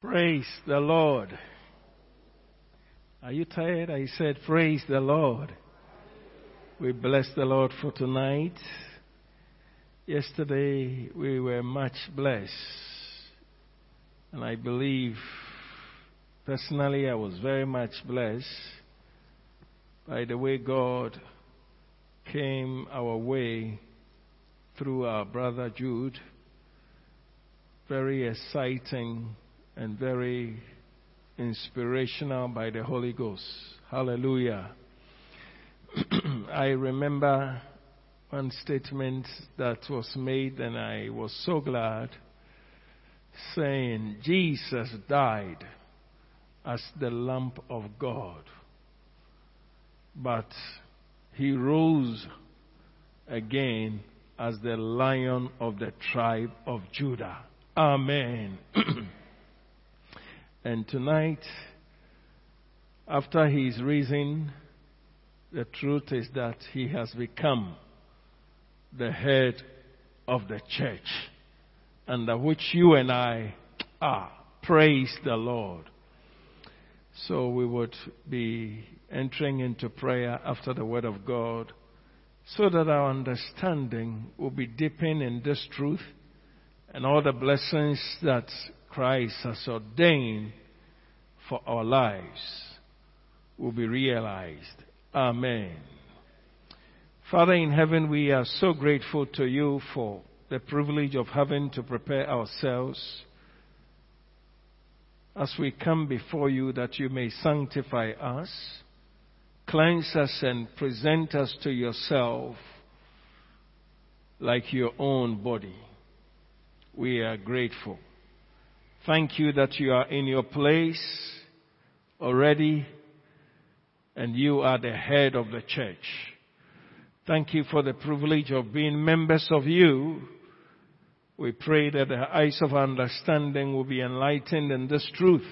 Praise the Lord. Are you tired? I said, Praise the Lord. We bless the Lord for tonight. Yesterday we were much blessed. And I believe, personally, I was very much blessed by the way God came our way through our brother Jude. Very exciting and very inspirational by the Holy Ghost. Hallelujah. I remember one statement that was made, and I was so glad, saying, Jesus died as the Lamb of God, but he rose again as the Lion of the tribe of Judah. Amen. And tonight, after he is risen, the truth is that he has become the head of the church, under which you and I are. Praise the Lord. So we would be entering into prayer after the Word of God so that our understanding will be deepened in this truth and all the blessings that Christ has ordained for our lives will be realized. Amen. Father in heaven, we are so grateful to you for the privilege of having to prepare ourselves as we come before you that you may sanctify us, cleanse us, and present us to yourself like your own body. We are grateful. Thank you that you are in your place already and you are the head of the church. Thank you for the privilege of being members of you. We pray that the eyes of understanding will be enlightened in this truth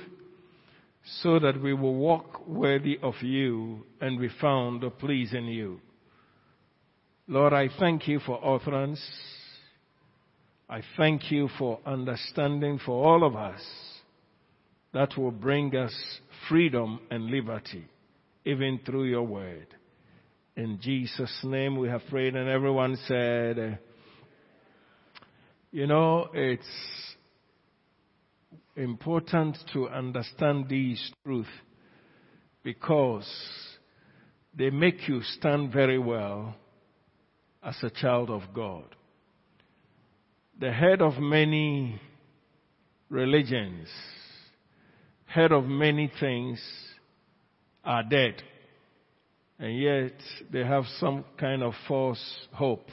so that we will walk worthy of you and be found pleasing you. Lord, I thank you for utterance. I thank you for understanding for all of us that will bring us freedom and liberty, even through your word. In Jesus' name we have prayed, and everyone said, You know, it's important to understand these truths because they make you stand very well as a child of God the head of many religions, head of many things are dead. And yet they have some kind of false hope.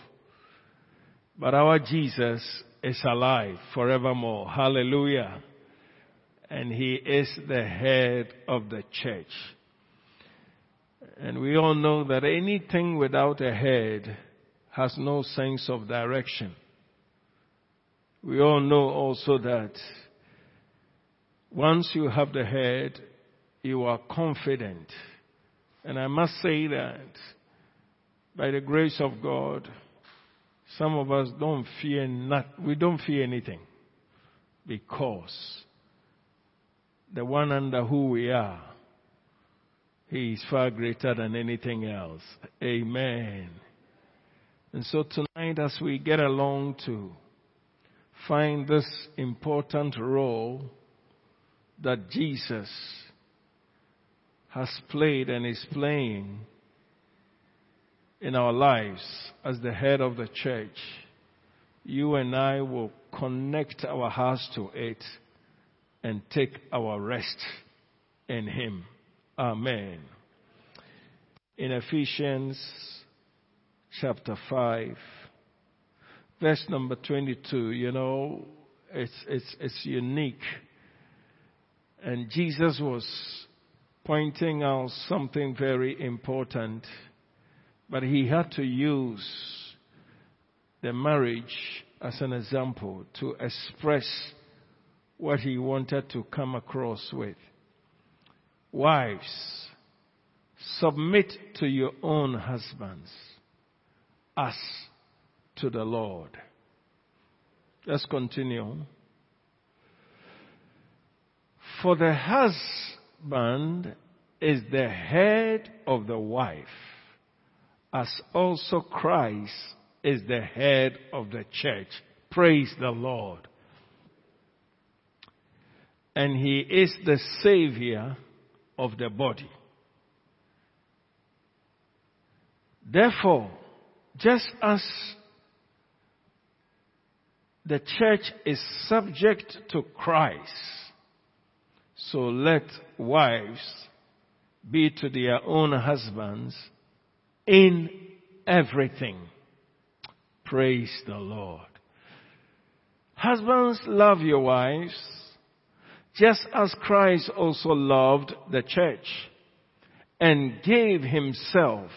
But our Jesus is alive forevermore. Hallelujah. And he is the head of the church. And we all know that anything without a head has no sense of direction. We all know also that once you have the head, you are confident. And I must say that by the grace of God, some of us don't fear not, we don't fear anything because the one under who we are, he is far greater than anything else. Amen. And so tonight as we get along to find this important role that Jesus has played and is playing in our lives as the head of the church, you and I will connect our hearts to it and take our rest in Him. Amen. In Ephesians chapter 5, verse number 22, you know, it's, it's, it's unique. And Jesus was pointing out something very important, but he had to use the marriage as an example to express what he wanted to come across with. Wives, submit to your own husbands as to the Lord. Let's continue. For the husband is the head of the wife, as also Christ is the head of the church. Praise the Lord. And he is the savior of the body. Therefore, just as the church is subject to Christ, so let wives be to their own husbands in everything. Praise the Lord. Husbands, love your wives, just as Christ also loved the church and gave himself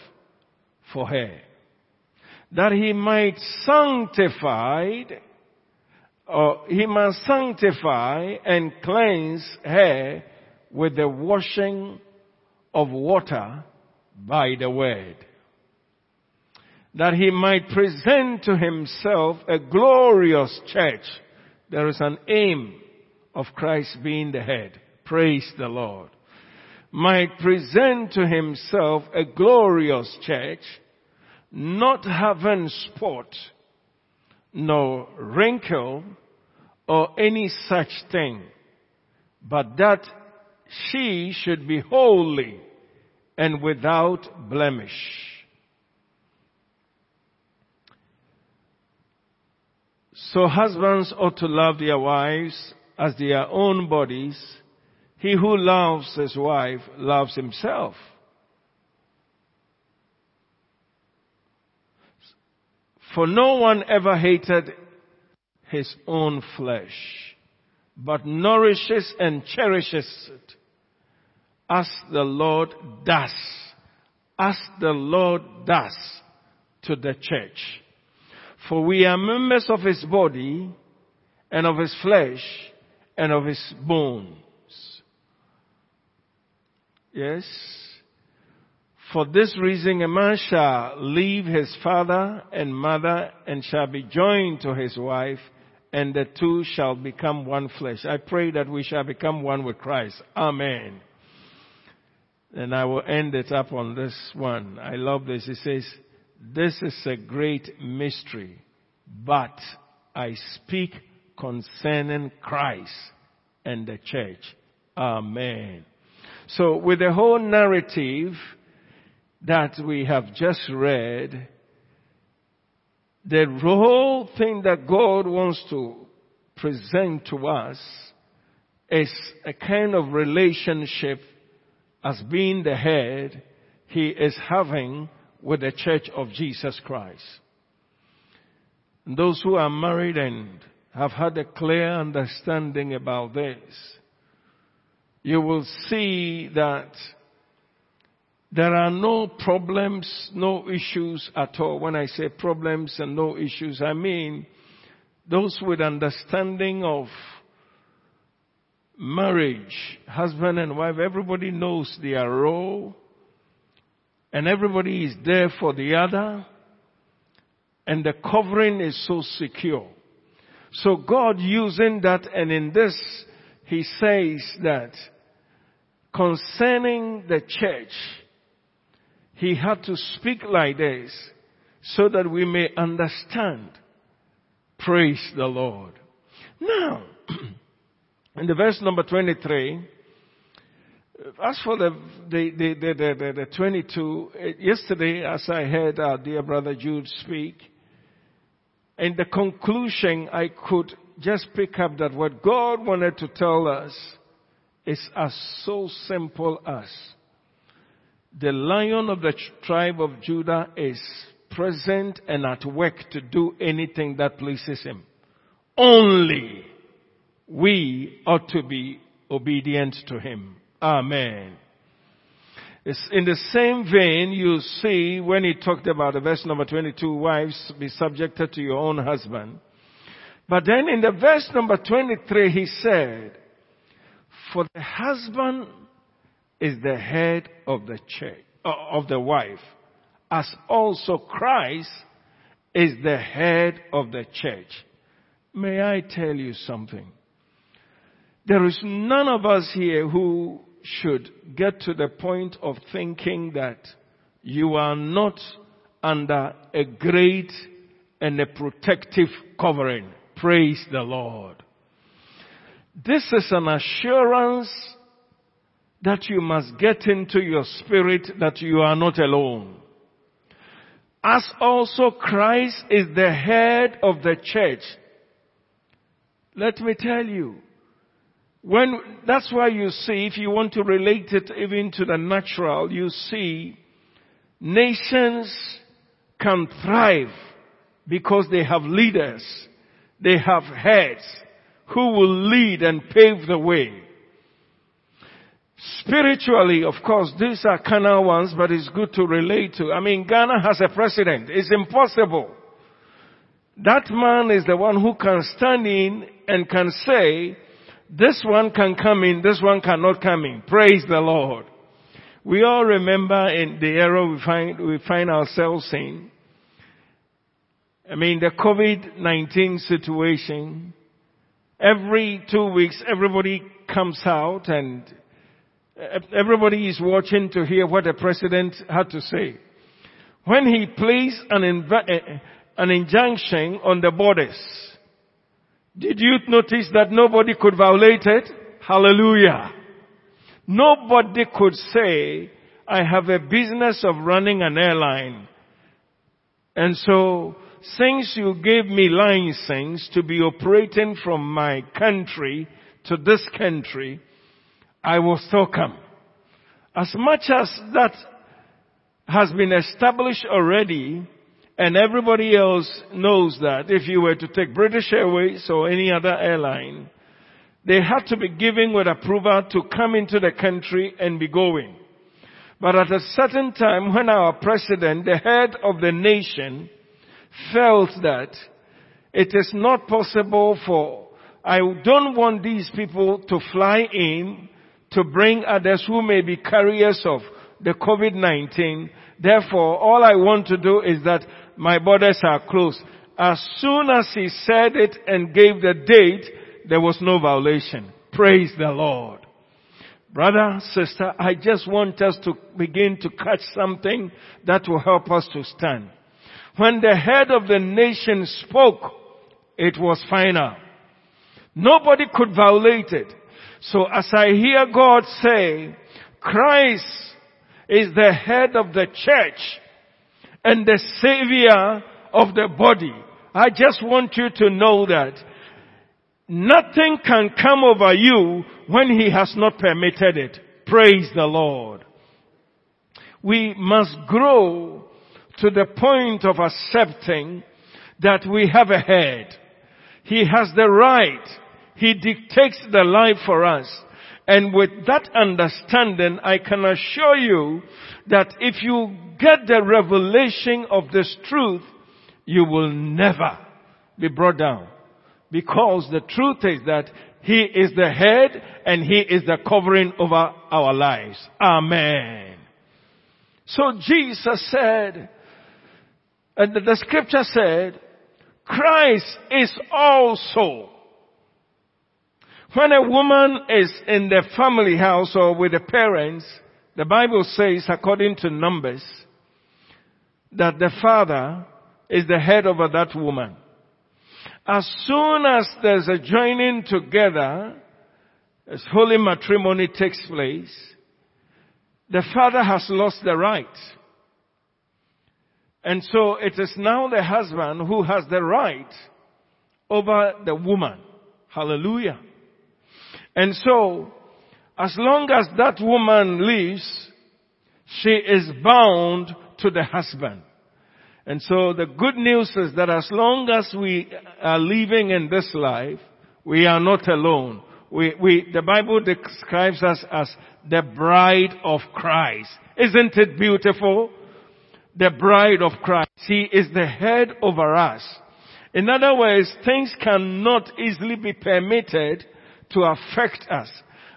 for her, that he might sanctify, or he must sanctify and cleanse her with the washing of water by the word, that he might present to himself a glorious church. There is an aim of Christ being the head. Praise the Lord might present to himself a glorious church, not having spot, nor wrinkle, or any such thing, but that she should be holy and without blemish. So husbands ought to love their wives as their own bodies. He who loves his wife loves himself. For no one ever hated his own flesh, but nourishes and cherishes it, as the Lord does, as the Lord does to the church. For we are members of his body, and of his flesh, and of his bones. Yes. For this reason a man shall leave his father and mother and shall be joined to his wife and the two shall become one flesh. I pray that we shall become one with Christ. Amen. And I will end it up on this one. I love this. It says, this is a great mystery, but I speak concerning Christ and the church. Amen. So with the whole narrative that we have just read, the whole thing that God wants to present to us is a kind of relationship as being the head he is having with the church of Jesus Christ. And those who are married and have had a clear understanding about this you will see that there are no problems, no issues at all. When I say problems and no issues, I mean those with understanding of marriage, husband and wife, everybody knows their role and everybody is there for the other and the covering is so secure. So God using that and in this he says that concerning the church, he had to speak like this so that we may understand. Praise the Lord. Now, in the verse number 23, as for the, the, the, the, the 22, eh, yesterday as I heard our dear brother Jude speak, in the conclusion I could just pick up that what God wanted to tell us is as so simple as the lion of the tribe of Judah is present and at work to do anything that pleases him. Only we ought to be obedient to him. Amen. It's in the same vein you see when he talked about the verse number 22, wives be subjected to your own husband. But then in the verse number 23 he said, for the husband is the head of the church, uh, of the wife, as also Christ is the head of the church. May I tell you something? There is none of us here who should get to the point of thinking that you are not under a great and a protective covering. Praise the Lord. This is an assurance that you must get into your spirit that you are not alone. As also Christ is the head of the church. Let me tell you, when, that's why you see, if you want to relate it even to the natural, you see nations can thrive because they have leaders. They have heads who will lead and pave the way. Spiritually, of course, these are carnal ones, but it's good to relate to. I mean, Ghana has a president. It's impossible. That man is the one who can stand in and can say, this one can come in, this one cannot come in. Praise the Lord. We all remember in the era we find, we find ourselves in. I mean, the COVID-19 situation, every two weeks everybody comes out and everybody is watching to hear what the president had to say. When he placed an, inv- eh, eh, an injunction on the borders, did you notice that nobody could violate it? Hallelujah. Nobody could say, I have a business of running an airline. And so, since you gave me license to be operating from my country to this country, I will still come. As much as that has been established already, and everybody else knows that if you were to take British Airways or any other airline, they had to be given with approval to come into the country and be going. But at a certain time when our president, the head of the nation, felt that it is not possible for, I don't want these people to fly in to bring others who may be carriers of the COVID-19. Therefore, all I want to do is that my borders are closed. As soon as he said it and gave the date, there was no violation. Praise the Lord. Brother, sister, I just want us to begin to catch something that will help us to stand. When the head of the nation spoke, it was final. Nobody could violate it. So as I hear God say, Christ is the head of the church and the savior of the body. I just want you to know that nothing can come over you when he has not permitted it. Praise the Lord. We must grow to the point of accepting that we have a head. He has the right he dictates the life for us. And with that understanding, I can assure you that if you get the revelation of this truth, you will never be brought down. Because the truth is that He is the head and He is the covering over our lives. Amen. So Jesus said, and the scripture said, Christ is also when a woman is in the family house or with the parents, the Bible says, according to Numbers, that the father is the head over that woman. As soon as there's a joining together, as holy matrimony takes place, the father has lost the right. And so it is now the husband who has the right over the woman. Hallelujah. And so, as long as that woman lives, she is bound to the husband. And so the good news is that as long as we are living in this life, we are not alone. We, we, the Bible describes us as the bride of Christ. Isn't it beautiful? The bride of Christ. He is the head over us. In other words, things cannot easily be permitted to affect us.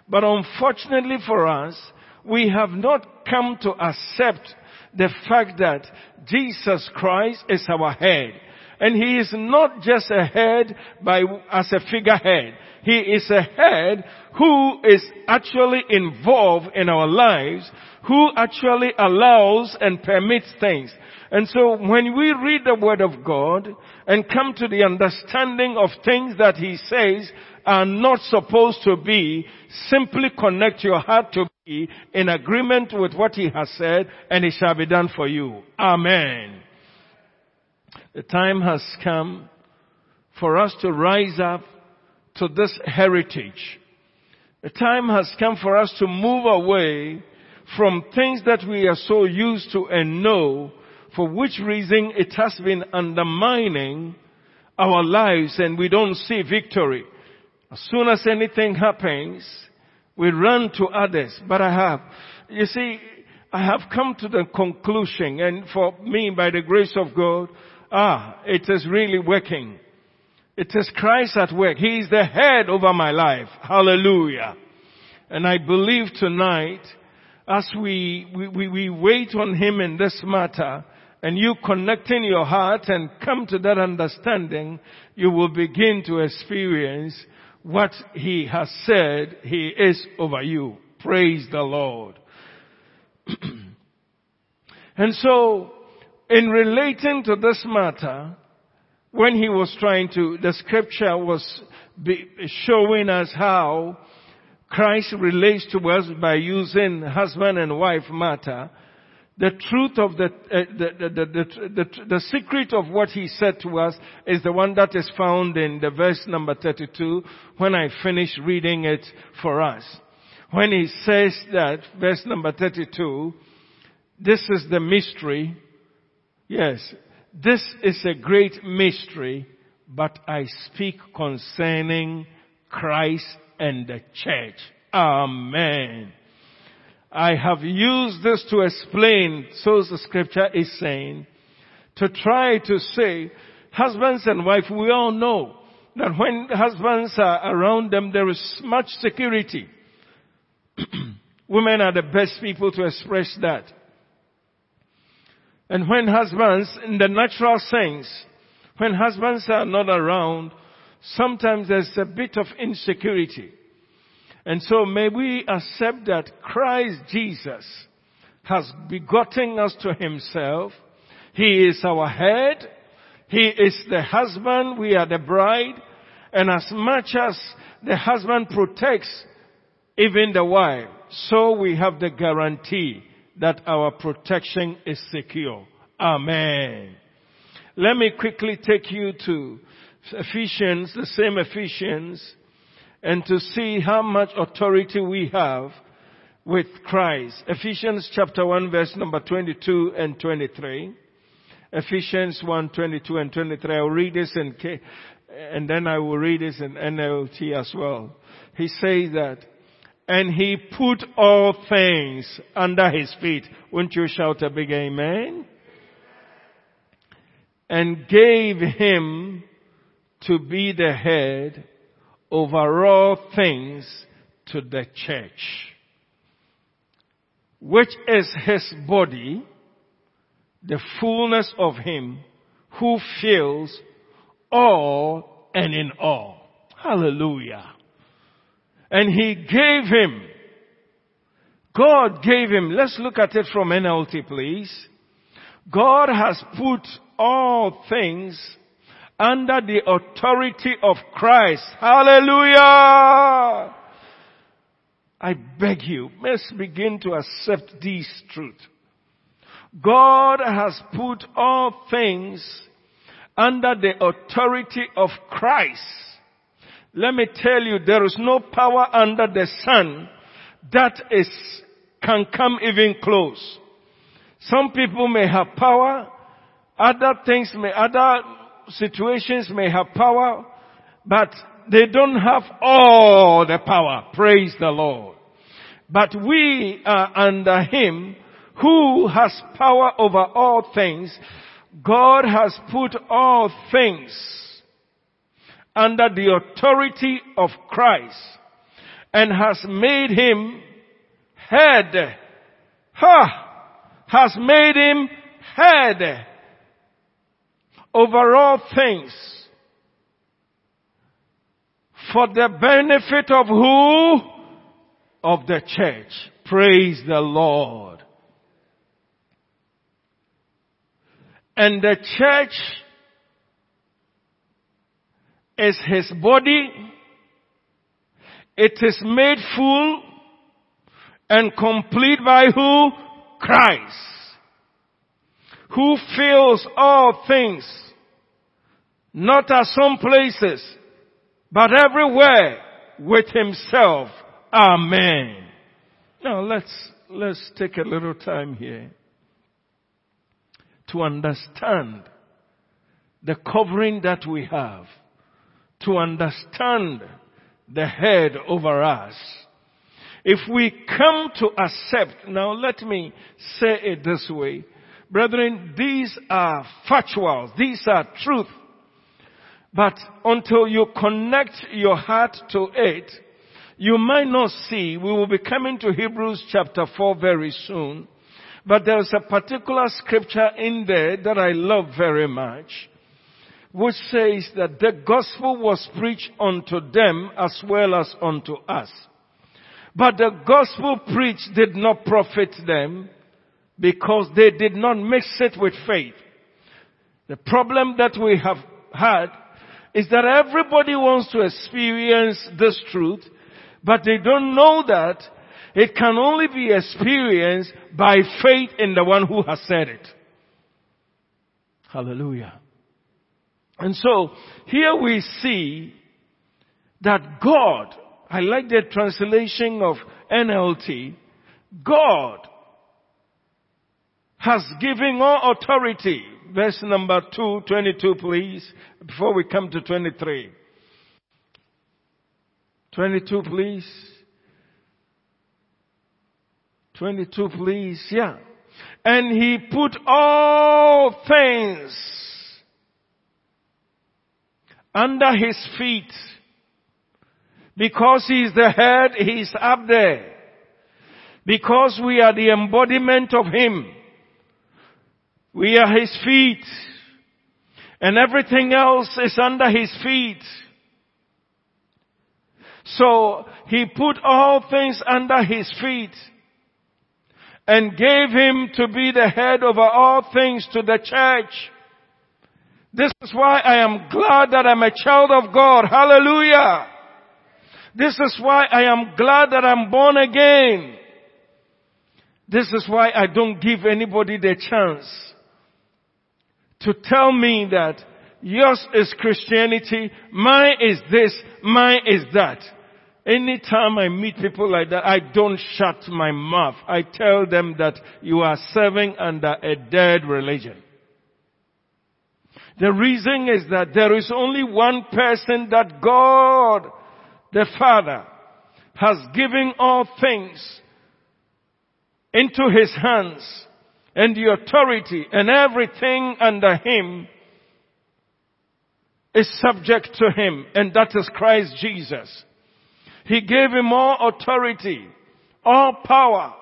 But unfortunately for us, we have not come to accept the fact that Jesus Christ is our head. And he is not just a head by, as a figurehead. He is a head who is actually involved in our lives, who actually allows and permits things. And so when we read the word of God and come to the understanding of things that he says are not supposed to be, simply connect your heart to be in agreement with what he has said and it shall be done for you. Amen. The time has come for us to rise up to this heritage. The time has come for us to move away from things that we are so used to and know, for which reason it has been undermining our lives and we don't see victory. As soon as anything happens, we run to others. But I have, you see, I have come to the conclusion and for me, by the grace of God, ah, it is really working. It is Christ at work. He is the head over my life. Hallelujah. And I believe tonight, as we, we, we, wait on Him in this matter, and you connecting your heart and come to that understanding, you will begin to experience what He has said He is over you. Praise the Lord. and so, in relating to this matter, when he was trying to, the scripture was showing us how Christ relates to us by using husband and wife matter. The truth of the, uh, the, the, the, the, secret of what he said to us is the one that is found in the verse number 32 when I finish reading it for us. When he says that, verse number 32, this is the mystery. Yes, this is a great mystery, but I speak concerning Christ and the church. Amen. I have used this to explain, so the scripture is saying, to try to say, husbands and wife, we all know that when husbands are around them, there is much security. Women are the best people to express that. And when husbands, in the natural sense, when husbands are not around, sometimes there's a bit of insecurity. And so may we accept that Christ Jesus has begotten us to himself. He is our head. He is the husband. We are the bride. And as much as the husband protects even the wife, so we have the guarantee that our protection is secure. Amen. Let me quickly take you to Ephesians, the same Ephesians, and to see how much authority we have with Christ. Ephesians chapter 1 verse number 22 and 23. Ephesians 1, 22 and 23. I'll read this in K, and then I will read this in NLT as well. He says that and he put all things under his feet. Won't you shout a big amen? And gave him to be the head over all things to the church, which is his body, the fullness of him who fills all and in all. Hallelujah. And he gave him. God gave him. Let's look at it from NLT, please. God has put all things under the authority of Christ. Hallelujah! I beg you, let's begin to accept this truth. God has put all things under the authority of Christ. Let me tell you, there is no power under the sun that is, can come even close. Some people may have power, other things may, other situations may have power, but they don't have all the power. Praise the Lord. But we are under Him who has power over all things. God has put all things under the authority of Christ and has made him head. Ha! Has made him head over all things for the benefit of who? Of the church. Praise the Lord. And the church is his body. It is made full and complete by who? Christ. Who fills all things. Not at some places, but everywhere with himself. Amen. Now let's, let's take a little time here to understand the covering that we have, to understand the head over us. If we come to accept, now let me say it this way, brethren, these are factuals, these are truth. But until you connect your heart to it, you might not see, we will be coming to Hebrews chapter 4 very soon, but there's a particular scripture in there that I love very much, which says that the gospel was preached unto them as well as unto us. But the gospel preached did not profit them because they did not mix it with faith. The problem that we have had is that everybody wants to experience this truth, but they don't know that it can only be experienced by faith in the one who has said it. Hallelujah. And so here we see that God, I like the translation of NLT, God has given all authority. Verse number 2, 22 please, before we come to 23. 22 please. 22 please, yeah. And he put all things under his feet. Because he is the head, he is up there. Because we are the embodiment of him. We are his feet. And everything else is under his feet. So he put all things under his feet and gave him to be the head over all things to the church. This is why I am glad that I'm a child of God. Hallelujah. This is why I am glad that I'm born again. This is why I don't give anybody the chance to tell me that yours is Christianity, mine is this, mine is that. Anytime I meet people like that, I don't shut my mouth. I tell them that you are serving under a dead religion. The reason is that there is only one person that God, the Father, has given all things into His hands and the authority and everything under Him is subject to Him and that is Christ Jesus. He gave him all authority, all power.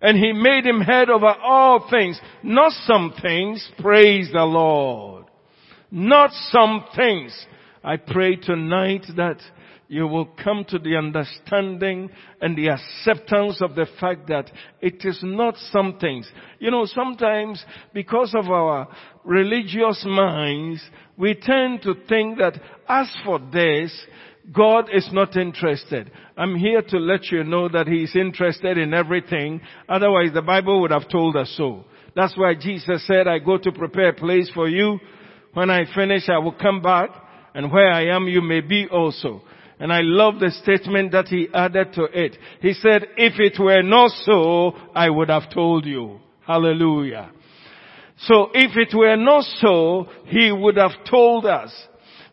And he made him head over all things. Not some things, praise the Lord. Not some things. I pray tonight that you will come to the understanding and the acceptance of the fact that it is not some things. You know, sometimes because of our religious minds, we tend to think that as for this, God is not interested. I'm here to let you know that He is interested in everything. Otherwise the Bible would have told us so. That's why Jesus said, I go to prepare a place for you. When I finish, I will come back and where I am, you may be also. And I love the statement that he added to it. He said, if it were not so, I would have told you. Hallelujah. So if it were not so, he would have told us.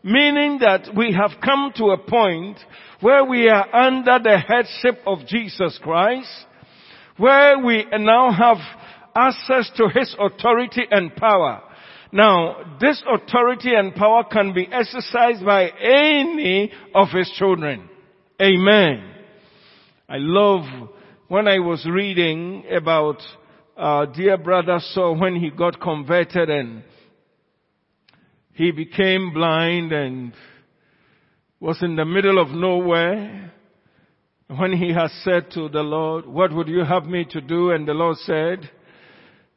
Meaning that we have come to a point where we are under the headship of Jesus Christ, where we now have access to His authority and power. Now, this authority and power can be exercised by any of His children. Amen. I love when I was reading about uh, dear brother Saul when he got converted and he became blind and was in the middle of nowhere when he has said to the Lord, what would you have me to do? And the Lord said,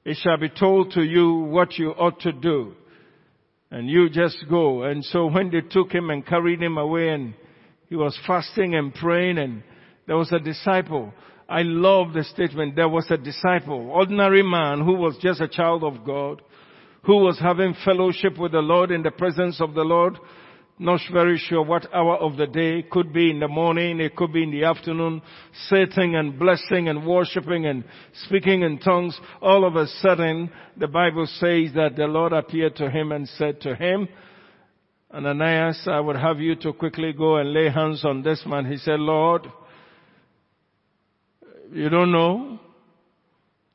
it shall be told to you what you ought to do. And you just go. And so when they took him and carried him away and he was fasting and praying and there was a disciple. I love the statement. There was a disciple, ordinary man who was just a child of God, who was having fellowship with the Lord in the presence of the Lord, not very sure what hour of the day. Could be in the morning, it could be in the afternoon, sitting and blessing and worshiping and speaking in tongues. All of a sudden, the Bible says that the Lord appeared to him and said to him, Ananias, I would have you to quickly go and lay hands on this man. He said, Lord, you don't know?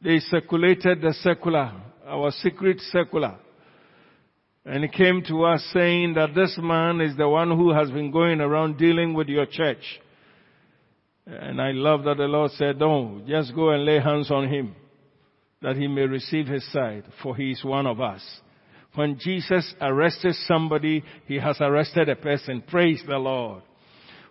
They circulated the secular, our secret secular. And he came to us saying that this man is the one who has been going around dealing with your church. And I love that the Lord said, no, just go and lay hands on him that he may receive his sight for he is one of us. When Jesus arrested somebody, he has arrested a person. Praise the Lord.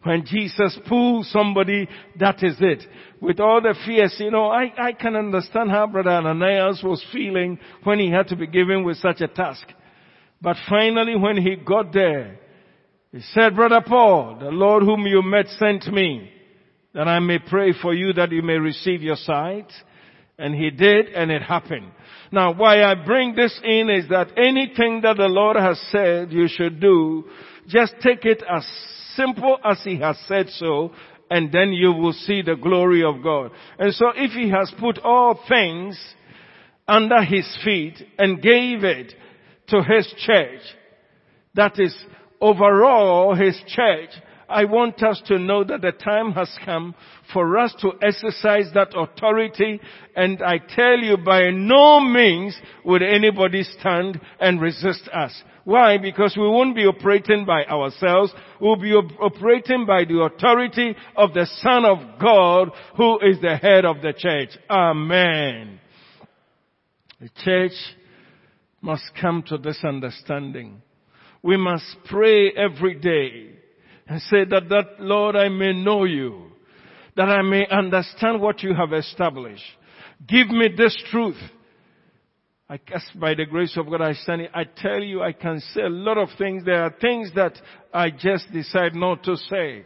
When Jesus pulls somebody, that is it. With all the fears, you know, I, I can understand how Brother Ananias was feeling when he had to be given with such a task. But finally when he got there, he said, Brother Paul, the Lord whom you met sent me that I may pray for you that you may receive your sight. And he did and it happened. Now why I bring this in is that anything that the Lord has said you should do, just take it as simple as he has said so and then you will see the glory of God. And so if he has put all things under his feet and gave it to his church. That is overall his church. I want us to know that the time has come for us to exercise that authority and I tell you by no means would anybody stand and resist us. Why? Because we won't be operating by ourselves. We'll be op- operating by the authority of the Son of God who is the head of the church. Amen. The church must come to this understanding. We must pray every day and say that, that Lord, I may know you, that I may understand what you have established. Give me this truth. I guess by the grace of God I stand I tell you I can say a lot of things. There are things that I just decide not to say.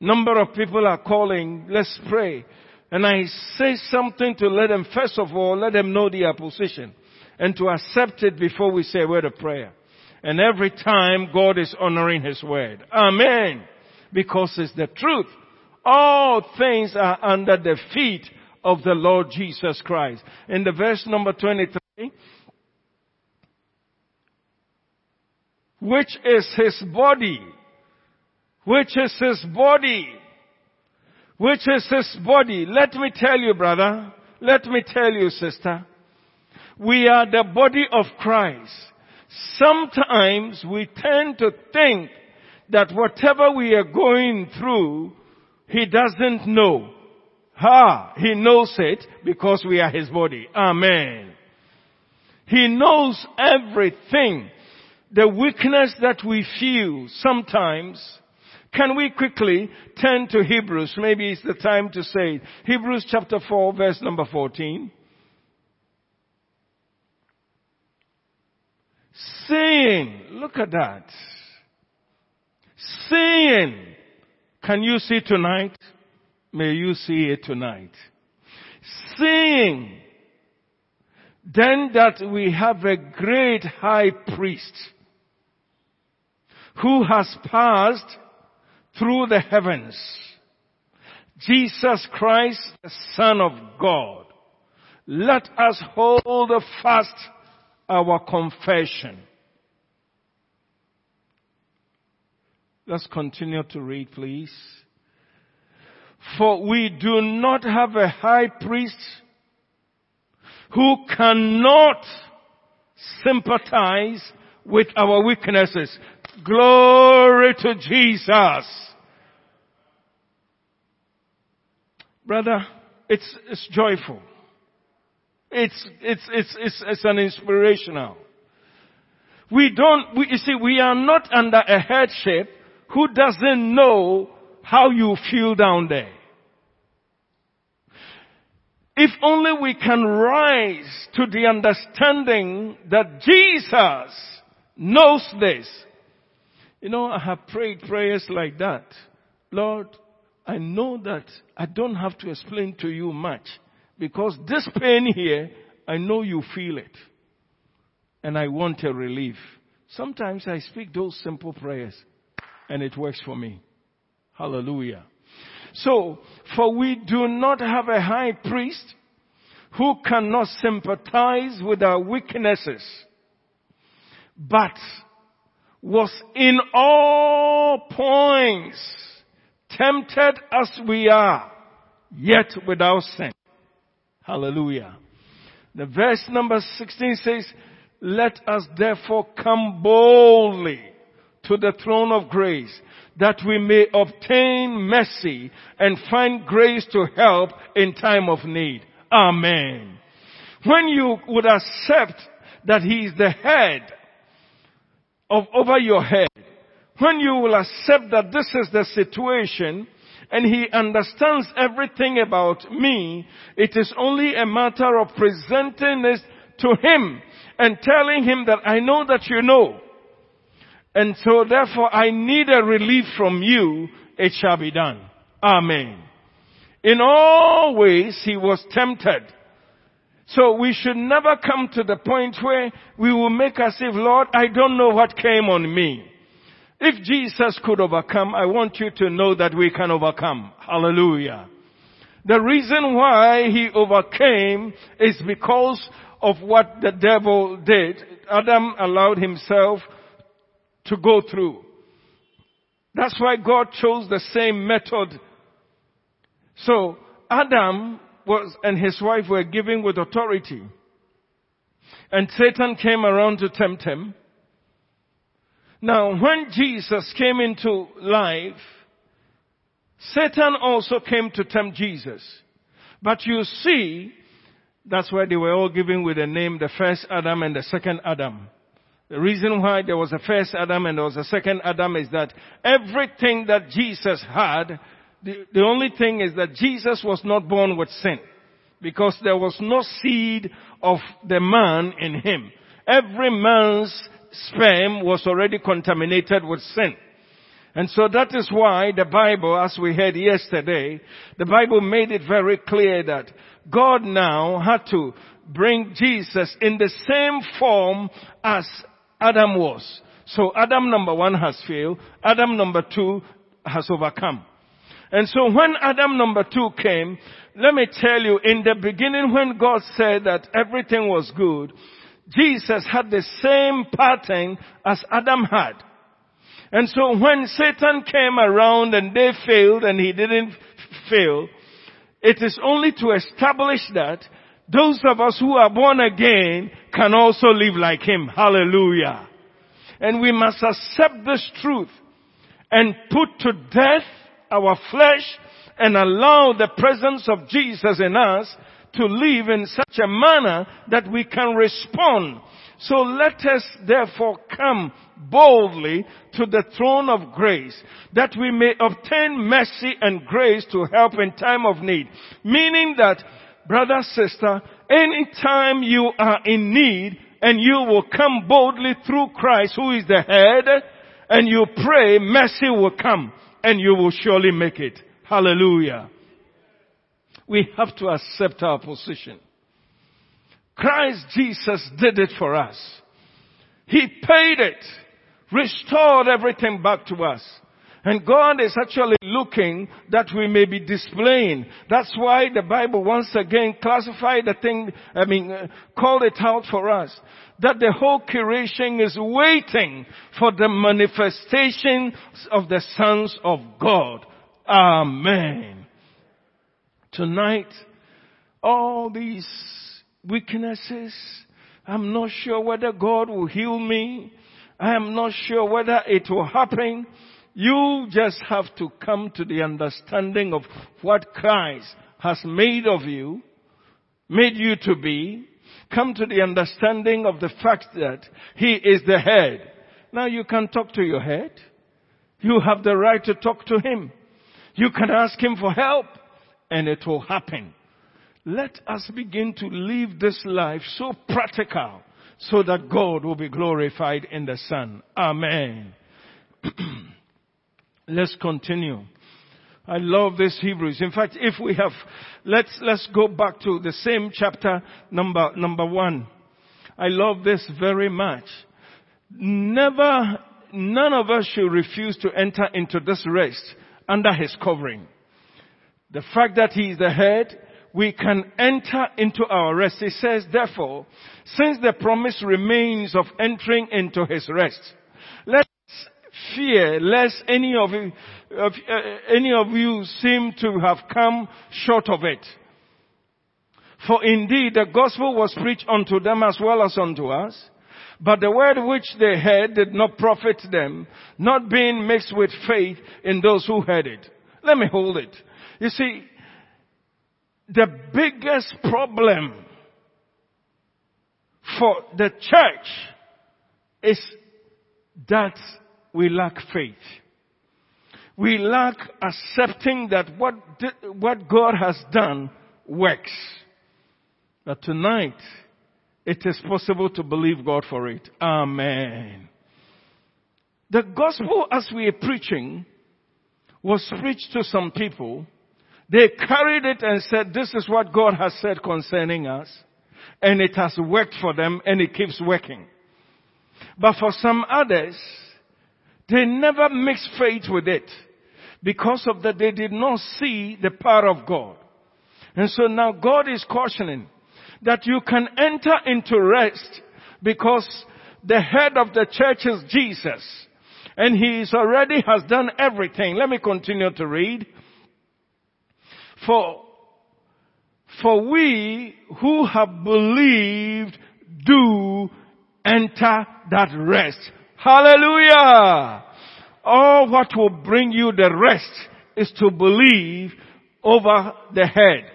Number of people are calling, let's pray. And I say something to let them, first of all, let them know their position and to accept it before we say a word of prayer. And every time God is honoring His word. Amen. Because it's the truth. All things are under the feet of the Lord Jesus Christ. In the verse number 23, which is His body, which is His body, which is His body. Let me tell you brother, let me tell you sister, we are the body of Christ. Sometimes we tend to think that whatever we are going through, He doesn't know. Ha! He knows it because we are His body. Amen. He knows everything. The weakness that we feel sometimes, can we quickly turn to Hebrews? Maybe it's the time to say it. Hebrews chapter 4 verse number 14. Seeing. Look at that. Seeing. Can you see tonight? May you see it tonight. Seeing. Then that we have a great high priest who has passed through the heavens. Jesus Christ, the Son of God. Let us hold fast our confession. Let's continue to read, please. For we do not have a high priest who cannot sympathize with our weaknesses. Glory to Jesus. Brother, it's, it's joyful. It's, it's, it's, it's, it's an inspirational. We don't, we, you see, we are not under a headship who doesn't know how you feel down there. If only we can rise to the understanding that Jesus knows this. You know, I have prayed prayers like that. Lord, I know that I don't have to explain to you much because this pain here, I know you feel it. And I want a relief. Sometimes I speak those simple prayers and it works for me. Hallelujah. So, for we do not have a high priest who cannot sympathize with our weaknesses, but was in all points tempted as we are, yet without sin. Hallelujah. The verse number 16 says, let us therefore come boldly to the throne of grace that we may obtain mercy and find grace to help in time of need. Amen. When you would accept that He is the head of over your head, when you will accept that this is the situation and He understands everything about me, it is only a matter of presenting this to Him and telling Him that I know that you know. And so therefore I need a relief from you. It shall be done. Amen. In all ways he was tempted. So we should never come to the point where we will make us if, Lord, I don't know what came on me. If Jesus could overcome, I want you to know that we can overcome. Hallelujah. The reason why he overcame is because of what the devil did. Adam allowed himself to go through. That's why God chose the same method. So Adam was and his wife were given with authority. And Satan came around to tempt him. Now when Jesus came into life, Satan also came to tempt Jesus. But you see, that's why they were all given with the name the first Adam and the second Adam. The reason why there was a first Adam and there was a second Adam is that everything that Jesus had, the, the only thing is that Jesus was not born with sin. Because there was no seed of the man in him. Every man's sperm was already contaminated with sin. And so that is why the Bible, as we heard yesterday, the Bible made it very clear that God now had to bring Jesus in the same form as Adam was. So Adam number one has failed. Adam number two has overcome. And so when Adam number two came, let me tell you, in the beginning when God said that everything was good, Jesus had the same pattern as Adam had. And so when Satan came around and they failed and he didn't fail, it is only to establish that those of us who are born again can also live like him. Hallelujah. And we must accept this truth and put to death our flesh and allow the presence of Jesus in us to live in such a manner that we can respond. So let us therefore come boldly to the throne of grace that we may obtain mercy and grace to help in time of need. Meaning that brother, sister, anytime you are in need and you will come boldly through Christ who is the head and you pray, mercy will come and you will surely make it. Hallelujah. We have to accept our position. Christ Jesus did it for us. He paid it, restored everything back to us. And God is actually looking that we may be displaying. That's why the Bible once again classified the thing, I mean, uh, called it out for us. That the whole creation is waiting for the manifestation of the sons of God. Amen. Tonight, all these weaknesses, I'm not sure whether God will heal me. I am not sure whether it will happen. You just have to come to the understanding of what Christ has made of you, made you to be, come to the understanding of the fact that He is the head. Now you can talk to your head. You have the right to talk to Him. You can ask Him for help and it will happen. Let us begin to live this life so practical so that God will be glorified in the Son. Amen. Let's continue. I love this Hebrews. In fact, if we have, let's, let's go back to the same chapter number, number one. I love this very much. Never, none of us should refuse to enter into this rest under his covering. The fact that he is the head, we can enter into our rest. He says, therefore, since the promise remains of entering into his rest, let's fear lest any of you, uh, any of you seem to have come short of it. For indeed the gospel was preached unto them as well as unto us. But the word which they heard did not profit them, not being mixed with faith in those who heard it. Let me hold it. You see, the biggest problem for the church is that we lack faith. We lack accepting that what, what God has done works. But tonight, it is possible to believe God for it. Amen. The gospel as we are preaching was preached to some people. They carried it and said, this is what God has said concerning us. And it has worked for them and it keeps working. But for some others, they never mixed faith with it because of that they did not see the power of God. And so now God is cautioning that you can enter into rest because the head of the church is Jesus. And he already has done everything. Let me continue to read. For, for we who have believed do enter that rest. Hallelujah! All what will bring you the rest is to believe over the head,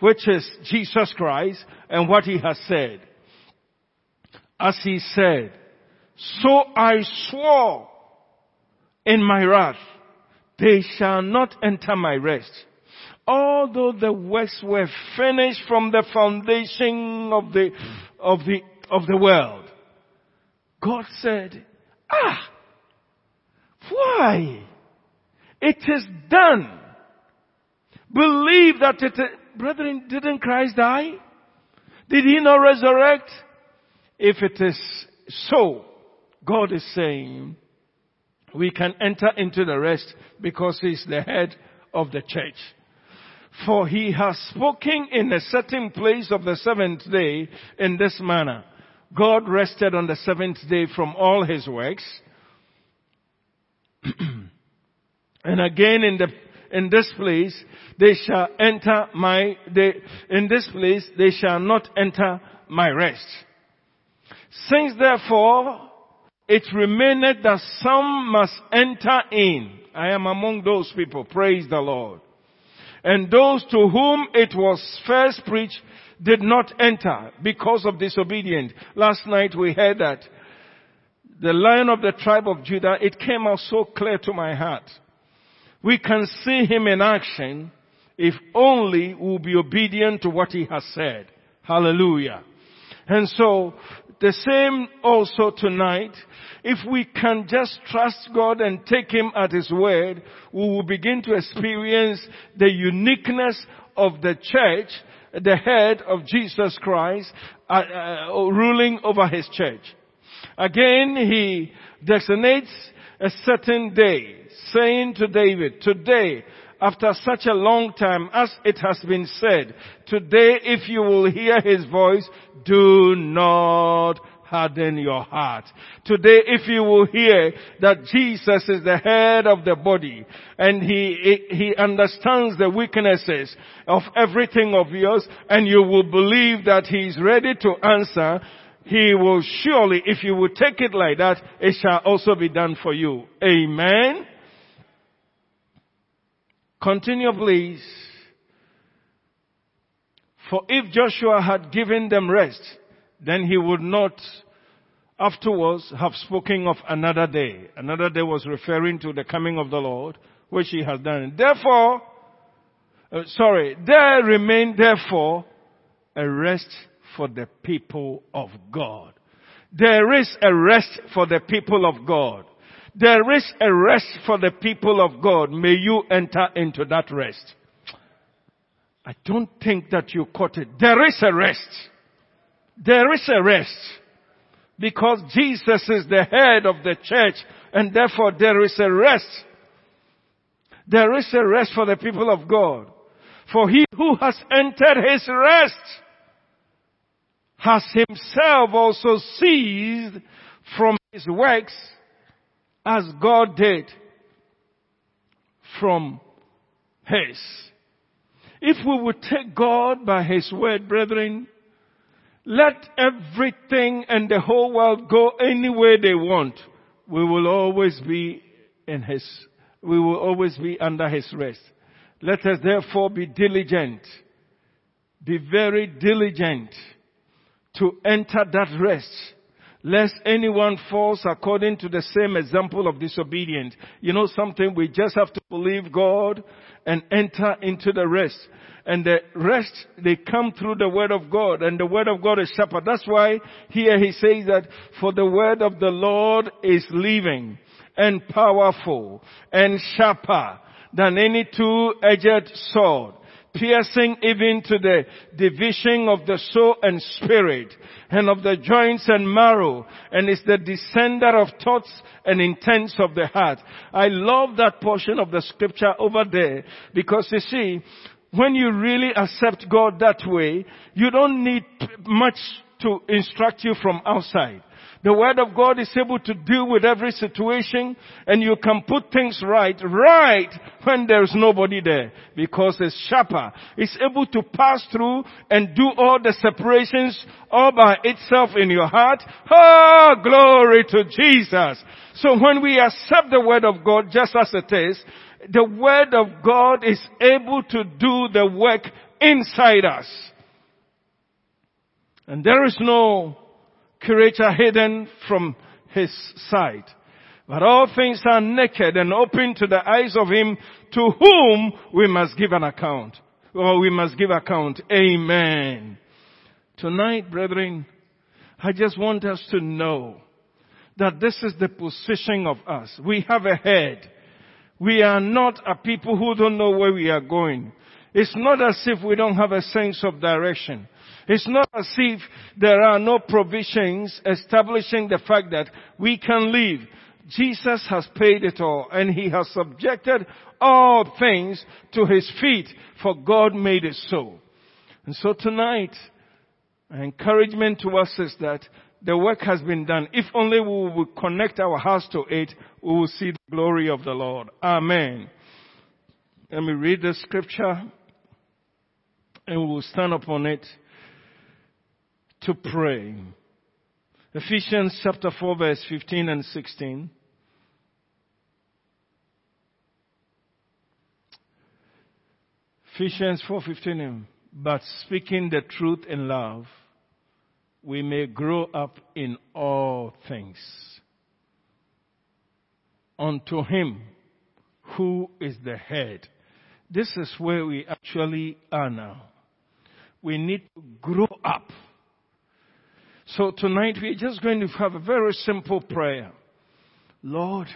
which is Jesus Christ and what he has said. As he said, so I swore in my wrath, they shall not enter my rest. Although the works were finished from the foundation of the, of the, of the world. God said, Ah! Why? It is done. Believe that it, brethren, didn't Christ die? Did he not resurrect? If it is so, God is saying, we can enter into the rest because he's the head of the church. For he has spoken in a certain place of the seventh day in this manner. God rested on the seventh day from all his works. and again in the in this place they shall enter my they in this place they shall not enter my rest. Since therefore it remaineth that some must enter in. I am among those people. Praise the Lord. And those to whom it was first preached did not enter because of disobedience. Last night we heard that the lion of the tribe of Judah, it came out so clear to my heart. We can see him in action if only we'll be obedient to what he has said. Hallelujah. And so, the same also tonight, if we can just trust God and take Him at His word, we will begin to experience the uniqueness of the church the head of Jesus Christ, uh, uh, ruling over his church. Again, he designates a certain day, saying to David, today, after such a long time, as it has been said, today if you will hear his voice, do not harden your heart. Today, if you will hear that Jesus is the head of the body and he, he understands the weaknesses of everything of yours and you will believe that he is ready to answer, he will surely, if you will take it like that, it shall also be done for you. Amen. Continue please. For if Joshua had given them rest, then he would not afterwards have spoken of another day. Another day was referring to the coming of the Lord, which he has done. Therefore, uh, sorry, there remained therefore a rest for the people of God. There is a rest for the people of God. There is a rest for the people of God. May you enter into that rest. I don't think that you caught it. There is a rest. There is a rest. Because Jesus is the head of the church and therefore there is a rest. There is a rest for the people of God. For he who has entered his rest has himself also ceased from his works as God did from his. If we would take God by his word, brethren, let everything and the whole world go any way they want. We will always be in his, we will always be under his rest. Let us therefore be diligent. Be very diligent to enter that rest lest anyone falls according to the same example of disobedience. You know something? We just have to believe God and enter into the rest. And the rest, they come through the word of God and the word of God is sharper. That's why here he says that for the word of the Lord is living and powerful and sharper than any two-edged sword piercing even to the division of the soul and spirit and of the joints and marrow and is the descender of thoughts and intents of the heart. I love that portion of the scripture over there because you see, when you really accept God that way, you don't need much to instruct you from outside. The Word of God is able to deal with every situation and you can put things right, right when there's nobody there because it's sharper. It's able to pass through and do all the separations all by itself in your heart. Oh, glory to Jesus. So when we accept the Word of God just as it is, the Word of God is able to do the work inside us. And there is no creature hidden from his sight. But all things are naked and open to the eyes of him to whom we must give an account. Or we must give account. Amen. Tonight, brethren, I just want us to know that this is the position of us. We have a head. We are not a people who don't know where we are going. It's not as if we don't have a sense of direction. It's not as if there are no provisions establishing the fact that we can live. Jesus has paid it all and he has subjected all things to his feet for God made it so. And so tonight, encouragement to us is that the work has been done. If only we will connect our hearts to it, we will see the glory of the Lord. Amen. Let me read the scripture and we will stand upon it to pray. Ephesians chapter 4 verse 15 and 16. Ephesians 4:15 but speaking the truth in love we may grow up in all things unto him who is the head this is where we actually are now we need to grow up so tonight we're just going to have a very simple prayer. Lord,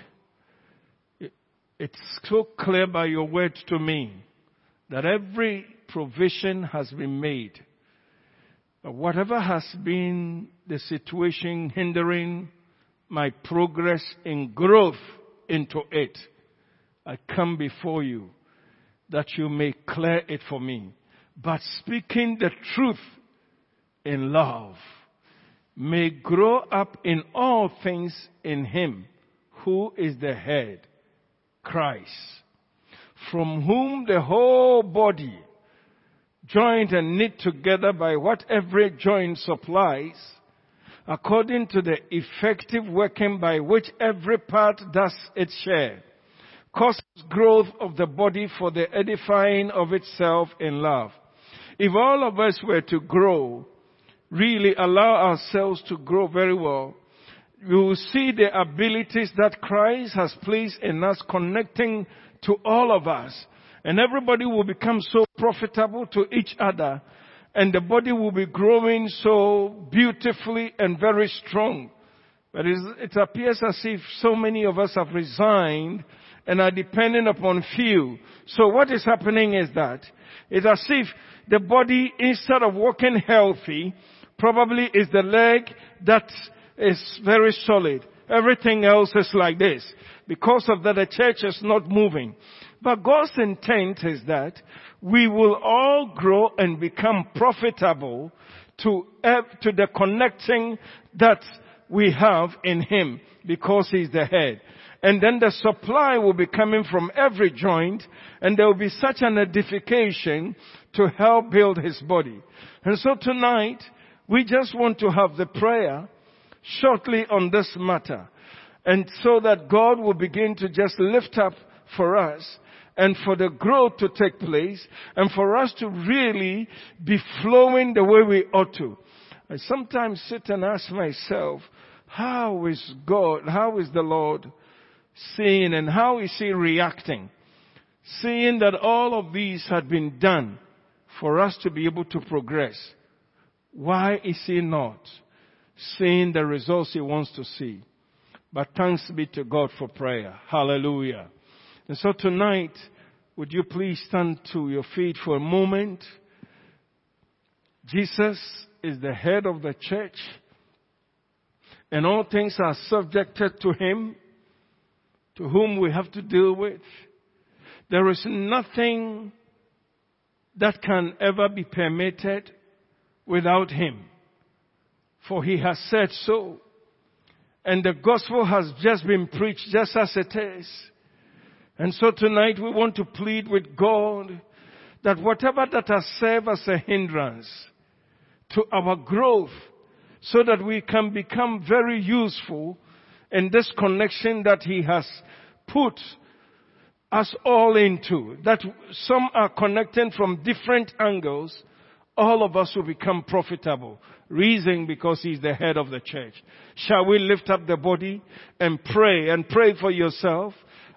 it's so clear by your word to me that every provision has been made. Whatever has been the situation hindering my progress in growth into it, I come before you that you may clear it for me. But speaking the truth in love may grow up in all things in him who is the head, Christ, from whom the whole body, joined and knit together by what every joint supplies, according to the effective working by which every part does its share, causes growth of the body for the edifying of itself in love. If all of us were to grow, really allow ourselves to grow very well, we will see the abilities that Christ has placed in us connecting to all of us. And everybody will become so profitable to each other. And the body will be growing so beautifully and very strong. But it appears as if so many of us have resigned and are dependent upon few. So what is happening is that it's as if the body, instead of working healthy, probably is the leg that is very solid. Everything else is like this. Because of that, the church is not moving. But God's intent is that we will all grow and become profitable to, to the connecting that we have in Him because He's the head. And then the supply will be coming from every joint and there will be such an edification to help build His body. And so tonight, we just want to have the prayer shortly on this matter. And so that God will begin to just lift up for us and for the growth to take place and for us to really be flowing the way we ought to. I sometimes sit and ask myself, how is God, how is the Lord seeing and how is He reacting? Seeing that all of these had been done for us to be able to progress. Why is He not seeing the results He wants to see? But thanks be to God for prayer. Hallelujah. And so tonight, would you please stand to your feet for a moment? Jesus is the head of the church and all things are subjected to him to whom we have to deal with. There is nothing that can ever be permitted without him. For he has said so. And the gospel has just been preached just as it is. And so tonight we want to plead with God that whatever that has served as a hindrance to our growth so that we can become very useful in this connection that He has put us all into. That some are connecting from different angles. All of us will become profitable. Reason because He's the head of the church. Shall we lift up the body and pray and pray for yourself?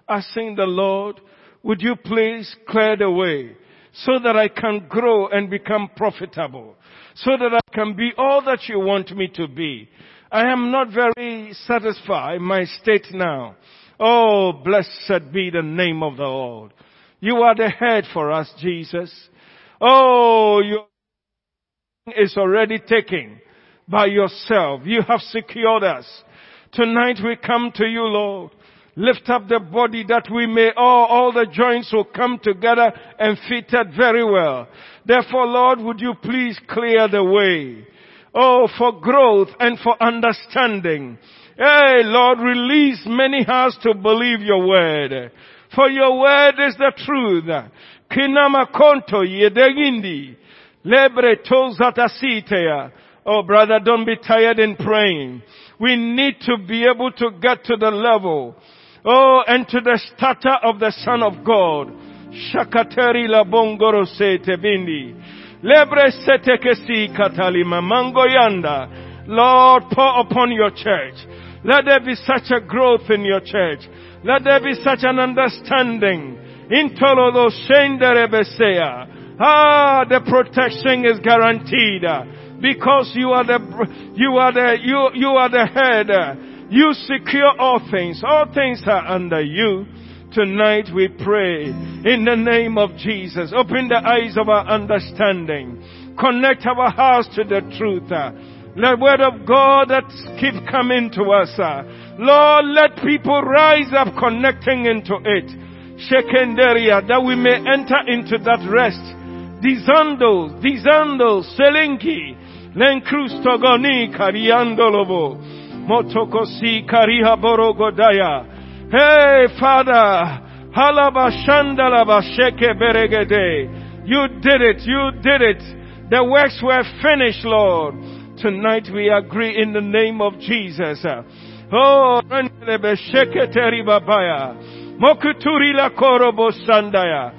Asking the Lord, would you please clear the way so that I can grow and become profitable? so that I can be all that you want me to be. I am not very satisfied my state now. Oh, blessed be the name of the Lord. You are the head for us, Jesus. Oh, your is already taken by yourself. You have secured us. Tonight we come to you, Lord. Lift up the body that we may all, all the joints will come together and fitted very well. Therefore, Lord, would you please clear the way? Oh, for growth and for understanding. Hey, Lord, release many hearts to believe your word. For your word is the truth. Kinama konto yedegindi. Lebre tozatasitea. Oh brother, don't be tired in praying. We need to be able to get to the level Oh, and to the stature of the Son of God. Shakateri la bongoro sete bindi. Lebre sete kesi katalima mangoyanda. Lord, pour upon your church. Let there be such a growth in your church. Let there be such an understanding. Intolodo shenderebesea. Ah, the protection is guaranteed because you are the you are the you you are the head you secure all things. All things are under you. Tonight we pray in the name of Jesus. Open the eyes of our understanding. Connect our hearts to the truth. The word of God that keep coming to us. Lord, let people rise up connecting into it. Shekenderia, that we may enter into that rest. Dizando, Dizando, Selenki, Lenkrustogoni, Kariandolobo. Motokosi Kariha Borogodaya. Hey, Father. Halabashandalaba Sheke Beregede. You did it. You did it. The works were finished, Lord. Tonight we agree in the name of Jesus. Oh, Mokuturi la korobo sandaya.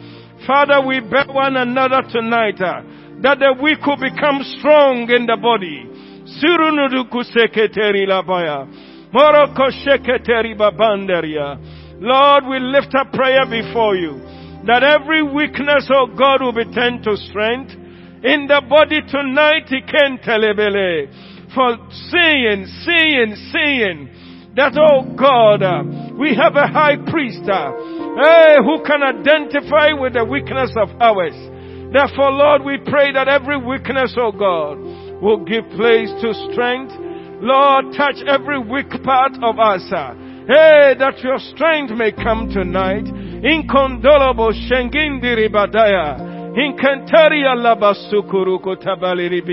Father, we bear one another tonight. Uh, that the weak will become strong in the body. Lord, we lift up prayer before you that every weakness, oh God, will be turned to strength. In the body tonight, he can telebele. For seeing, seeing, seeing that, oh God, uh, we have a high priest uh, hey, who can identify with the weakness of ours. Therefore, Lord, we pray that every weakness, oh God, will give place to strength. Lord, touch every weak part of us. Uh, hey, that your strength may come tonight. Incondolable shengindiri badaya. Incantaria labasukuruko tabaliri.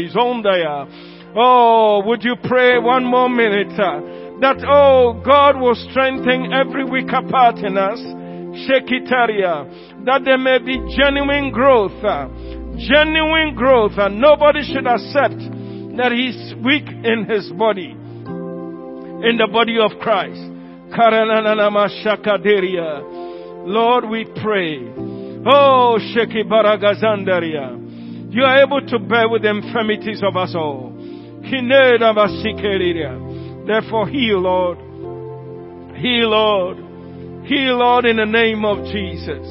Oh, would you pray one more minute? That, oh, God will strengthen every weaker part in us. Shekitaria. That there may be genuine growth. Uh, genuine growth. And nobody should accept that he's weak in his body. In the body of Christ. Lord, we pray. Oh, Sheki Baragazandaria. You are able to bear with the infirmities of us all. Therefore, heal, Lord. Heal, Lord. Heal, Lord, in the name of Jesus.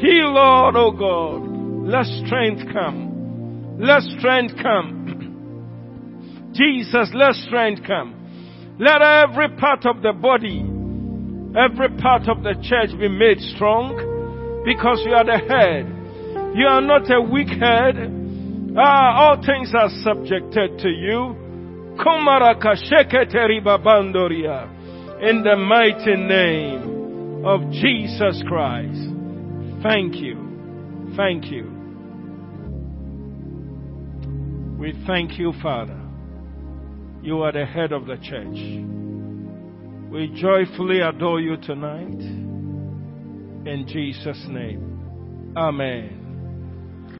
Heal, Lord, oh God. Let strength come. Let strength come. Jesus, let strength come. Let every part of the body, every part of the church be made strong because you are the head. You are not a weak head. Ah, all things are subjected to you. In the mighty name of Jesus Christ. Thank you. Thank you. We thank you, Father. You are the head of the church. We joyfully adore you tonight. In Jesus' name. Amen.